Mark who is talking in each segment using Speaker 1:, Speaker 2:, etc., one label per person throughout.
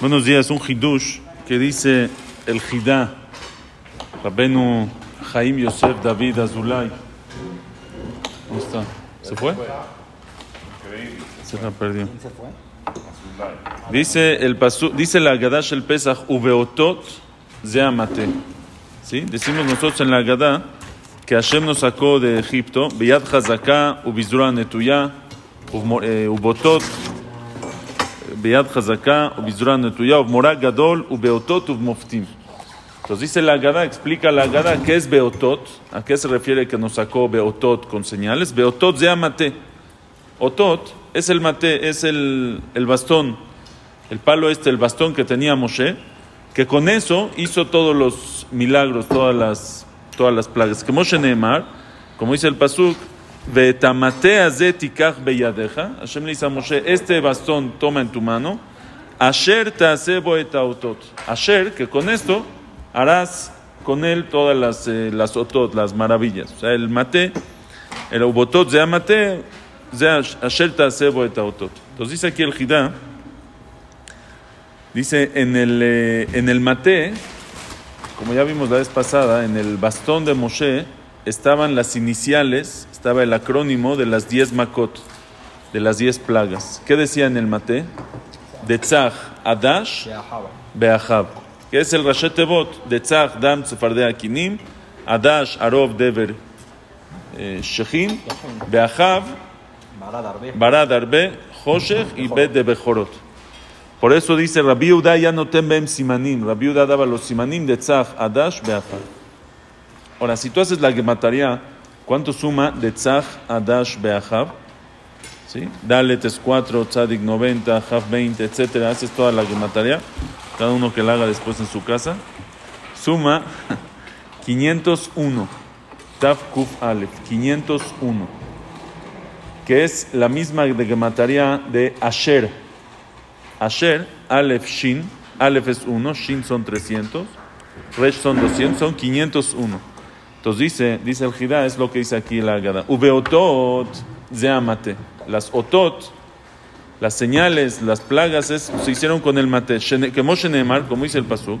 Speaker 1: Buenos días, un hidush que dice el Hidá, Rabenu Jaim Yosef David Azulay. ¿Dónde está? ¿Se fue? Se la perdió. Dice el pasu, dice la Gadash el Pesach, Ubeotot Zeamate. ¿Sí? Decimos nosotros en la Gadá que Hashem nos sacó de Egipto, Beyad Hazaká, Ubizura Netuya, Ubotot Beyad Hazaká, Ubizura Netuya, Ubmora Gadol, Ubeotot, Ubmoftim. Entonces dice la Gada, explica la Gada qué es Beotot, a qué se refiere que nos sacó Beotot con señales. Beotot Zeamate. Otot es el mate, es el, el bastón, el palo este, el bastón que tenía Moshe, que con eso hizo todos los milagros, todas las, todas las plagas. Que Moshe Neemar, como dice el Pasuk, Hashem le dice a Moshe, este bastón toma en tu mano, Asher tasebo et autot. Asher, que con esto harás con él todas las, eh, las otot, las maravillas. O sea, el mate, el ubotot, zea mate, zea asher tasebo et autot. Entonces dice aquí el Jidá, dice en el, eh, en el mate, como ya vimos la vez pasada, en el bastón de Moshe estaban las iniciales, estaba el acrónimo de las diez makot, de las diez plagas. ¿Qué decía en el mate? De Tzach, Adash, Beahab. ¿Qué es el Rashet Tevot? De Tzach, Dam, Sefardea, Akinim, Adash, Arov, Dever, eh, Shechin, Beahab, Barad, Arbe, Hoshech y Bet de Bejorot. Por eso dice Rabbi Uda ya no tembem simanim. Rabbi Uda daba los simanim de Tzach, Adash, Beachar. Ahora, si tú haces la gemataria, ¿cuánto suma de Tzach, Adash, Beachar? ¿Sí? Dalet es 4, Tzadik 90, Haf 20, etc. Haces toda la gemataria. Cada uno que la haga después en su casa. Suma 501. Taf Kuf Aleph. 501. Que es la misma de gemataria de Asher. Asher, Aleph, Shin, Aleph es 1, Shin son 300, Resh son 200, son 501. Entonces dice, dice el Jidá, es lo que dice aquí la Gada. Ubeotot, Zeamate. Las otot, las señales, las plagas, se hicieron con el mate. Que Moshe como dice el Pasuk,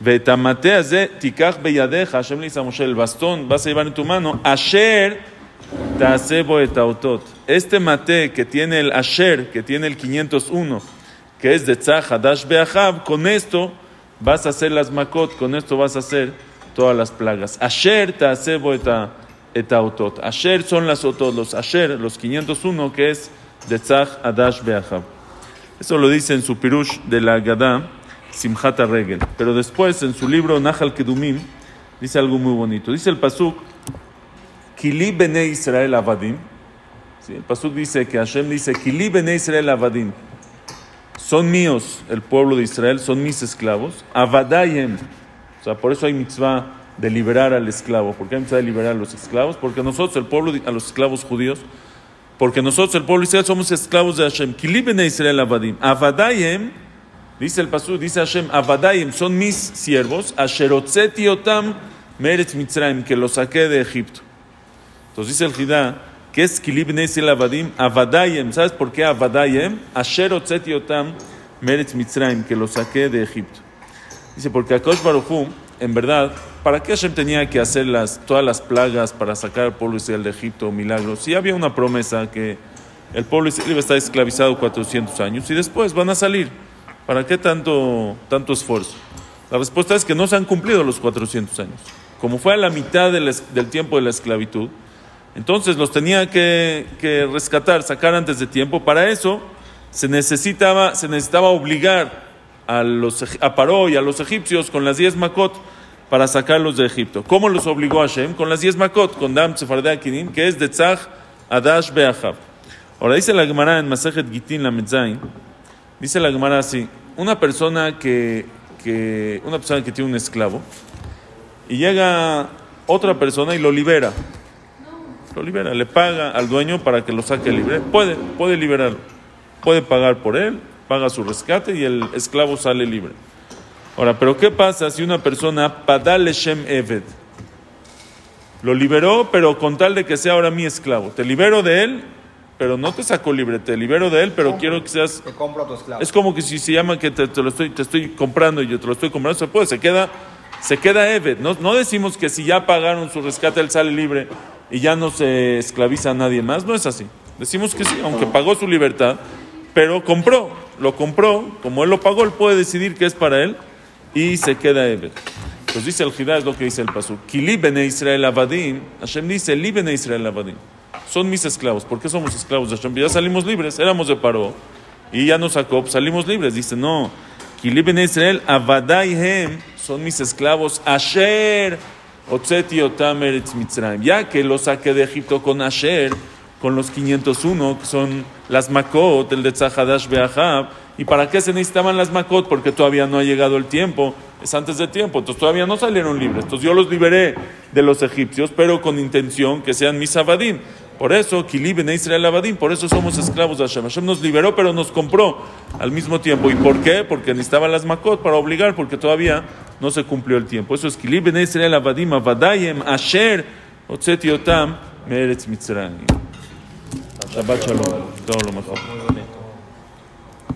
Speaker 1: Vetamate ze tikach beyadeja, Hashem le dice a Moshe, el bastón vas a llevar en tu mano, Asher, tasebo etautot. Este mate que tiene el Asher, que tiene el 501, que es de Tzach, Hadash, Beachab, con esto vas a hacer las makot, con esto vas a hacer todas las plagas. Asher ta'asebo et autot. Asher son las otot, los Asher, los 501, que es de Tzach, Hadash, Beachab. Eso lo dice en su pirush de la Gadá, Simchat Regel. Pero después, en su libro Nahal Kedumim, dice algo muy bonito. Dice el Pasuk, Kili bene Israel avadim. ¿Sí? El Pasuk dice que Hashem dice, Kili bene Israel avadim son míos el pueblo de Israel, son mis esclavos. Avadayem. O sea, por eso hay mitzvah de liberar al esclavo. ¿Por qué hay mitzvah de liberar a los esclavos? Porque nosotros, el pueblo, a los esclavos judíos, porque nosotros, el pueblo Israel, somos esclavos de Hashem. Kilibene Israel Avadim. Avadayem, dice el pasú, dice Hashem, Avadayem, son mis siervos. Asherotzeti otam meretz mitzrayim, que los saqué de Egipto. Entonces dice el Jidá, ¿Qué es Kilib Nesil Avadim? Avadayem. ¿Sabes por qué Avadayem? Asher Otzeti Otam Meretz Mitzrayim, que lo saqué de Egipto. Dice, porque Akosh Baruchu, en verdad, ¿para qué Hashem tenía que hacer las, todas las plagas para sacar al pueblo Israel de Egipto, milagros? Si había una promesa que el pueblo Israel iba a estar esclavizado 400 años y después van a salir. ¿Para qué tanto, tanto esfuerzo? La respuesta es que no se han cumplido los 400 años. Como fue a la mitad del, del tiempo de la esclavitud, entonces los tenía que, que, rescatar, sacar antes de tiempo. Para eso se necesitaba, se necesitaba obligar a, los, a y a los egipcios con las diez makot para sacarlos de Egipto. ¿Cómo los obligó Hashem? Con las diez makot, con Dam Sefardea Kinim, que es de Tzach, Adash, Beachab. Ahora dice la Gemara en Masejet Gitin la Metzain, dice la Gemara así, una persona que, que, una persona que tiene un esclavo y llega otra persona y lo libera lo libera, le paga al dueño para que lo saque libre. Puede, puede liberarlo, puede pagar por él, paga su rescate y el esclavo sale libre. Ahora, pero ¿qué pasa si una persona, Padal Shem Eved, lo liberó, pero con tal de que sea ahora mi esclavo? Te libero de él, pero no te saco libre, te libero de él, pero quiero que seas...
Speaker 2: Te compro a tu esclavo.
Speaker 1: Es como que si se llama que te, te lo estoy, te estoy comprando y yo te lo estoy comprando, se puede, se queda, se queda Evet. No, no decimos que si ya pagaron su rescate, él sale libre y ya no se esclaviza a nadie más, no es así. Decimos que sí, aunque pagó su libertad, pero compró, lo compró, como él lo pagó, él puede decidir que es para él y se queda Evet. Pues dice el Jidá, es lo que dice el Pasú. Kili bene Israel avadim, Hashem dice, li bene Israel avadim. Son mis esclavos. ¿Por qué somos esclavos de Hashem? Ya salimos libres, éramos de paro y ya nos sacó, pues salimos libres. Dice, no, Kili bene Israel avadaihem, son mis esclavos. Asher, otzeti otam eretz Mitzrayim. Ya que los saqué de Egipto con Asher, con los 501, que son las Makot, el de Tzahadash Beahab. ¿Y para qué se necesitaban las Makot? Porque todavía no ha llegado el tiempo, es antes de tiempo, entonces todavía no salieron libres. Entonces yo los liberé de los egipcios, pero con intención que sean mis abadim. Por eso, Kilib Israel abadim, por eso somos esclavos de Hashem. Hashem nos liberó, pero nos compró al mismo tiempo. ¿Y por qué? Porque necesitaban las Makot para obligar, porque todavía no se cumplió el tiempo. Eso es Kilib Israel abadim, avadayem, asher, otzeti otam, meretz mitzrayim.
Speaker 2: שבת שלום.